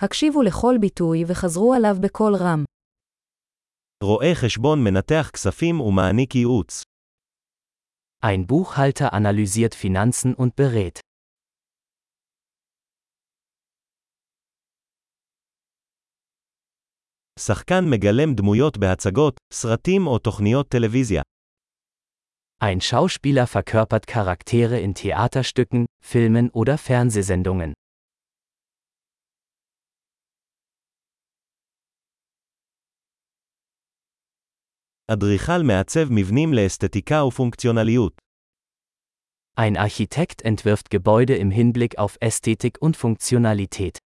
הקשיבו לכל ביטוי וחזרו עליו בקול רם. רואה חשבון מנתח כספים ומעניק ייעוץ. Ein Buchhalter analysiert Finanzen und berät. שחקן מגלם דמויות בהצגות, סרטים או תוכניות טלוויזיה. Ein Schauspieler verkörpert Charaktere in Theaterstücken, Filmen oder Fernsehsendungen. אדריכל מעצב מבנים לאסתטיקה ופונקציונליות. Ein Architekt entwirft Gebäude im Hinblick auf Ästhetik und Funktionalität.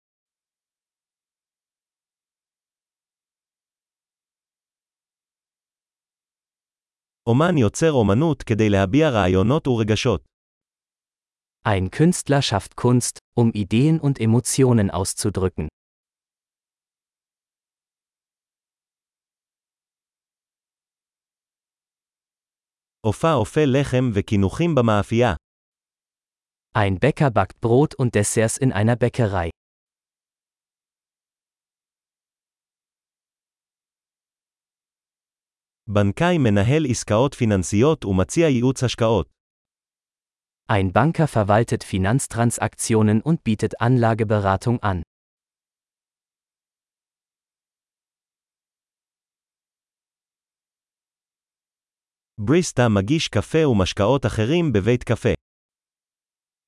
אומן יוצר אומנות כדי להביע רעיונות ורגשות. Ein Künstler schafft Kunst, um Ideen und Emotionen auszudrücken. אופה אופה לחם וקינוחים במאפייה. Ein Bäcker backt Brot und Desserts in einer Bäckerei. בנקאי מנהל עסקאות פיננסיות ומציע ייעוץ השקעות. Ein Banker verwaltet Finanztransaktionen und bietet Anlageberatung an. בריסטה מגיש קפה ומשקאות אחרים בבית קפה.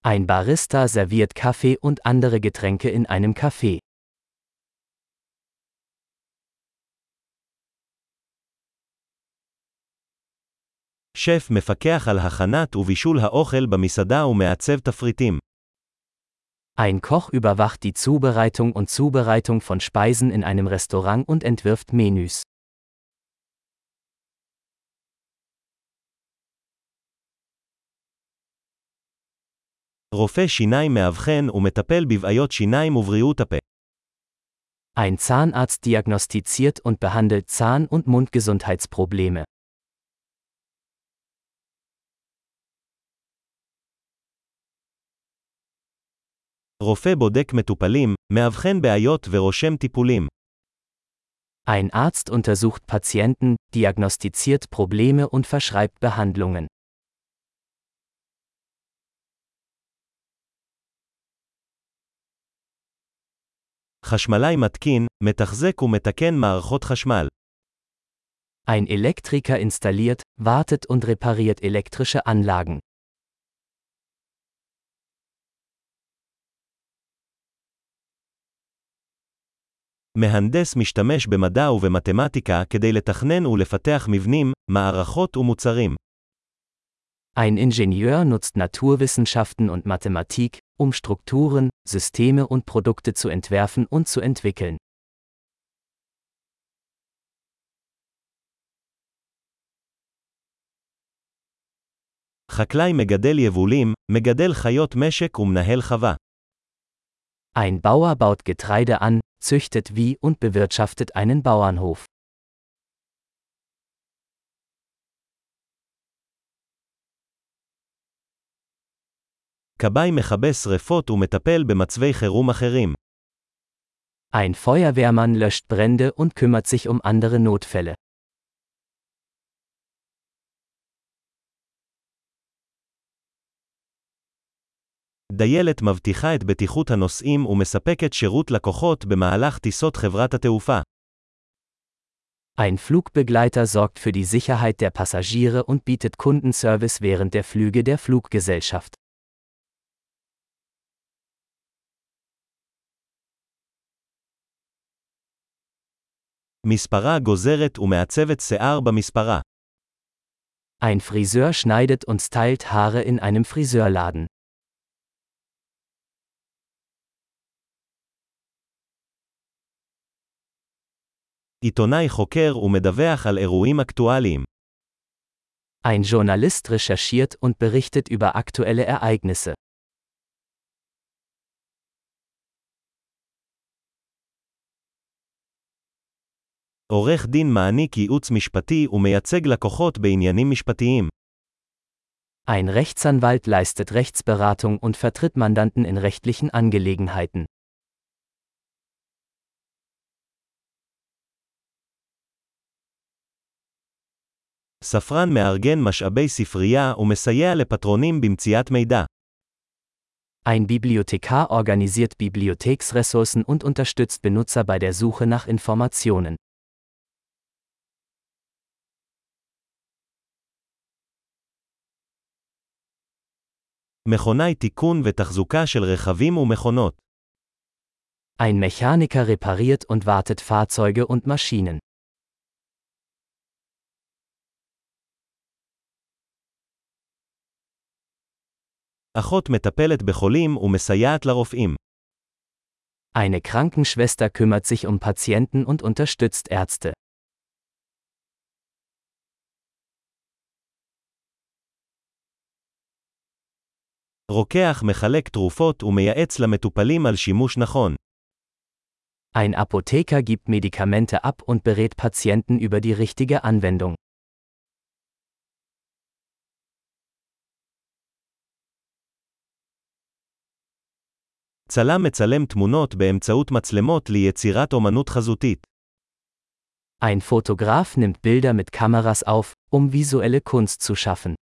Ein Barista serviert Kaffee und andere Getränke in einem Café. שף מפקח על הכנת ובישול האוכל במסעדה ומעצב תפריטים. Ein Koch überwacht die Zubereitung und Zubereitung von Speisen in einem Restaurant und entwirft Menüs. רופא שיניים מאבחן ומטפל בבעיות שיניים ובריאות הפה. Ein Zahnarzt diagnostiziert und behandelt Zahn- und Mundgesundheitsprobleme. רופא בודק מטופלים, מאבחן בעיות ורושם טיפולים. Ein Arzt untersucht Patienten, diagnostiziert Probleme und verschreibt Behandlungen. חשמלאי מתקין, מתחזק ומתקן מערכות חשמל. Ein Elektriker installiert, wartet und repariert elektrische Anlagen. מהנדס משתמש במדע ובמתמטיקה כדי לתכנן ולפתח מבנים, מערכות ומוצרים. Ein Ingenieur nutzt Naturwissenschaften und Mathematik, um Strukturen, Systeme und Produkte zu entwerfen und zu entwickeln. חקלאי מגדל יבולים, מגדל חיות משק ומנהל חווה. Ein Bauer baut Getreide an, züchtet Vieh und bewirtschaftet einen Bauernhof. כבאי מכבה שרפות ומטפל במצבי חירום אחרים. Ein Feuerwehrmann löscht Brände und kümmert sich um andere Notfälle. דיילת מבטיחה את בטיחות הנוסעים ומספקת שירות לקוחות במהלך טיסות חברת התעופה. Ein Flugbegleiter sorgt für die Sicherheit der Passagiere und bietet Kundenservice während der Flüge der Fluggesellschaft. מספרה גוזרת ומעצבת שיער במספרה. Ein Friseur schneidet und stylt Haare in einem Friseurladen. עיתונאי חוקר ומדווח על אירועים אקטואליים. Ein Journalist recherchiert und berichtet über aktuelle Ereignisse. עורך דין מעניק ייעוץ משפטי ומייצג לקוחות בעניינים משפטיים. Ein Rechtsanwalt leistet Rechtsberatung und vertritt Mandanten in rechtlichen Angelegenheiten. ספרן מארגן משאבי ספרייה ומסייע לפטרונים במציאת מידע. Ein Bibliothekar organisiert Bibliotheksressourcen und unterstützt Benutzer bei der Suche nach Informationen. מכונאי תיקון ותחזוקה של רכבים ומכונות. Ein Mechaniker repariert und wartet Fahrzeuge und Maschinen. אחות מטפלת בחולים ומסייעת לרופאים. Eine Krankenschwester kümmert sich um Patienten und unterstützt Ärzte. רוקח מחלק תרופות ומייעץ למטופלים על שימוש נכון. Ein Apotheker gibt Medikamente ab und berät Patienten über die richtige Anwendung. צלם מצלם תמונות באמצעות מצלמות ליצירת אומנות חזותית. Ein Fotograf nimmt Bilder mit Kameras auf, um visuelle Kunst zu schaffen.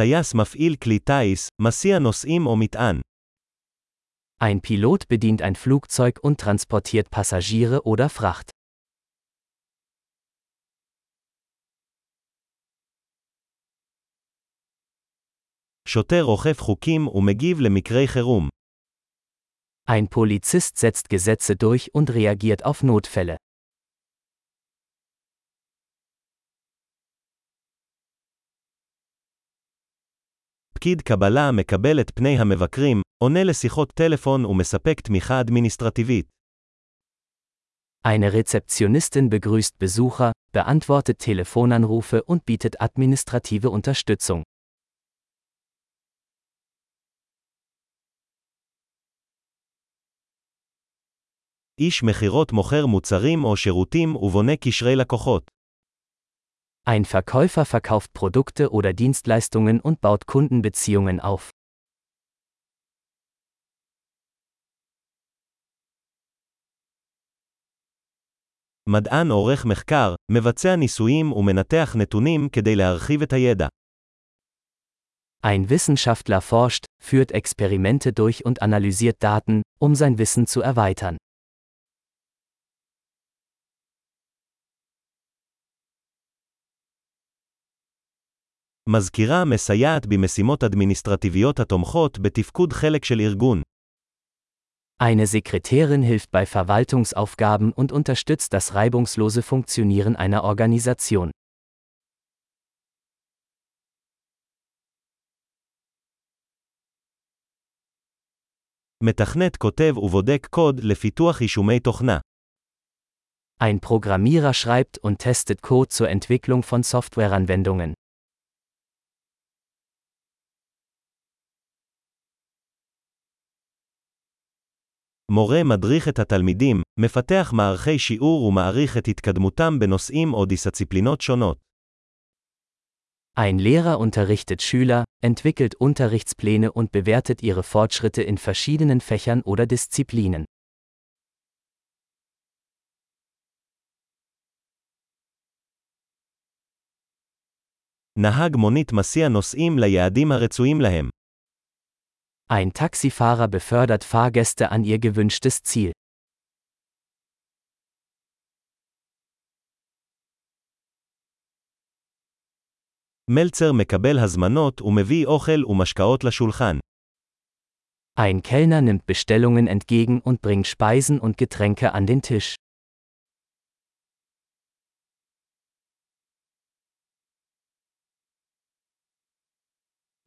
טייס מפעיל כלי טיס, מסיע נוסעים או מטען. Ein Pilot bedient ein Flugzeug und transportiert Passagiere oder Fracht. שוטר אוכף חוקים ומגיב למקרי חירום. Ein Polizist setzt Gesetze durch und reagiert auf Notfälle. פקיד קבלה מקבל את פני המבקרים, עונה לשיחות טלפון ומספק תמיכה אדמיניסטרטיבית. Eine Rezeptionistin begrüßt Besucher, beantwortet Telefonanrufe und bietet administrative Unterstützung. איש מכירות מוכר מוצרים או שירותים ובונה קשרי לקוחות. Ein Verkäufer verkauft Produkte oder Dienstleistungen und baut Kundenbeziehungen auf. מדען עורך מחקר, מבצע ניסויים ומנתח נתונים כדי להרחיב את הידע. Ein Wissenschaftler forscht, führt Experimente durch und analysiert Daten, um sein Wissen zu erweitern. מזכירה מסייעת במשימות אדמיניסטרטיביות התומכות בתפקוד חלק של ארגון. Eine Sekretärin hilft bei Verwaltungsaufgaben und unterstützt das reibungslose Funktionieren einer Organisation. מתכנת כותב ובודק קוד לפיתוח יישומי תוכנה. Ein Programmierer schreibt und testet Code zur Entwicklung von Softwareanwendungen. מורה מדריך את התלמידים, מפתח מערכי שיעור ומעריך את התקדמותם בנושאים או דיסציפלינות שונות. Ein Lehrer unterrichtet Schüler, entwickelt Unterrichtspläne und bewertet ihre Fortschritte in verschiedenen Fächern oder Disziplinen. נהג מונית מסיע נוסעים ליעדים הרצויים להם. Ein Taxifahrer befördert Fahrgäste an ihr gewünschtes Ziel. מלצר מקבל הזמנות ומביא אוכל ומשקאות לשולחן. Ein Kellner nimmt Bestellungen entgegen und bringt Speisen und Getränke an den Tisch.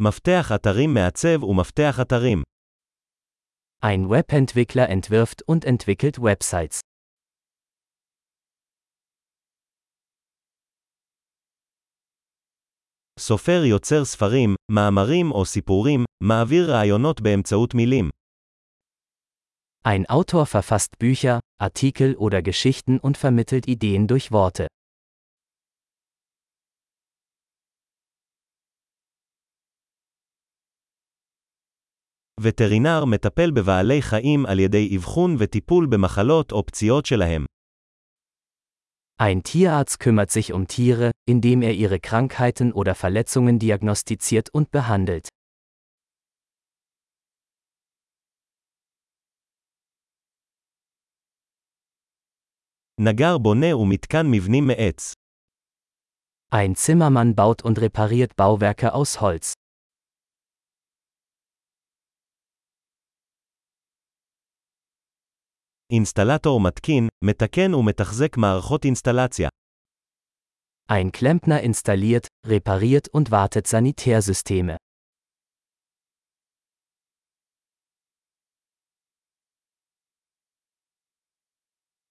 מפתח אתרים מעצב ומפתח אתרים. Ein Webentwickler entwirft und entwickelt Websites. סופר יוצר ספרים, מאמרים או סיפורים, מעביר רעיונות באמצעות מילים. Ein Autor verfasst Bücher, Artikel oder Geschichten und vermittelt Ideen durch Worte. וטרינר מטפל בבעלי חיים על ידי אבחון וטיפול במחלות או פציעות שלהם. Ein Tierarzt kümmert sich um Tiere, indem er ihre Krankheiten oder Verletzungen diagnostiziert und behandelt. נגר בונה ומתקן מבנים מעץ. Ein Zimmermann baut und repariert Bauwerke aus Holz. אינסטלטור מתקין, מתקן ומתחזק מערכות אינסטלציה. Ein Klempner installiert, repariert und wartet Sanitärsysteme.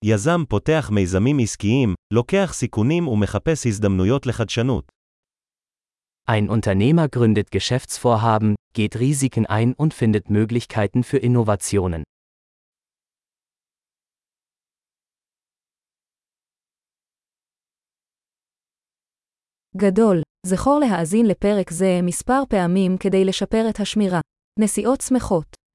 יזם פותח מיזמים עסקיים, לוקח סיכונים ומחפש הזדמנויות לחדשנות. Ein Unternehmer gründet Geschäftsvorhaben, geht Risiken ein und findet Möglichkeiten für Innovationen. גדול, זכור להאזין לפרק זה מספר פעמים כדי לשפר את השמירה. נסיעות שמחות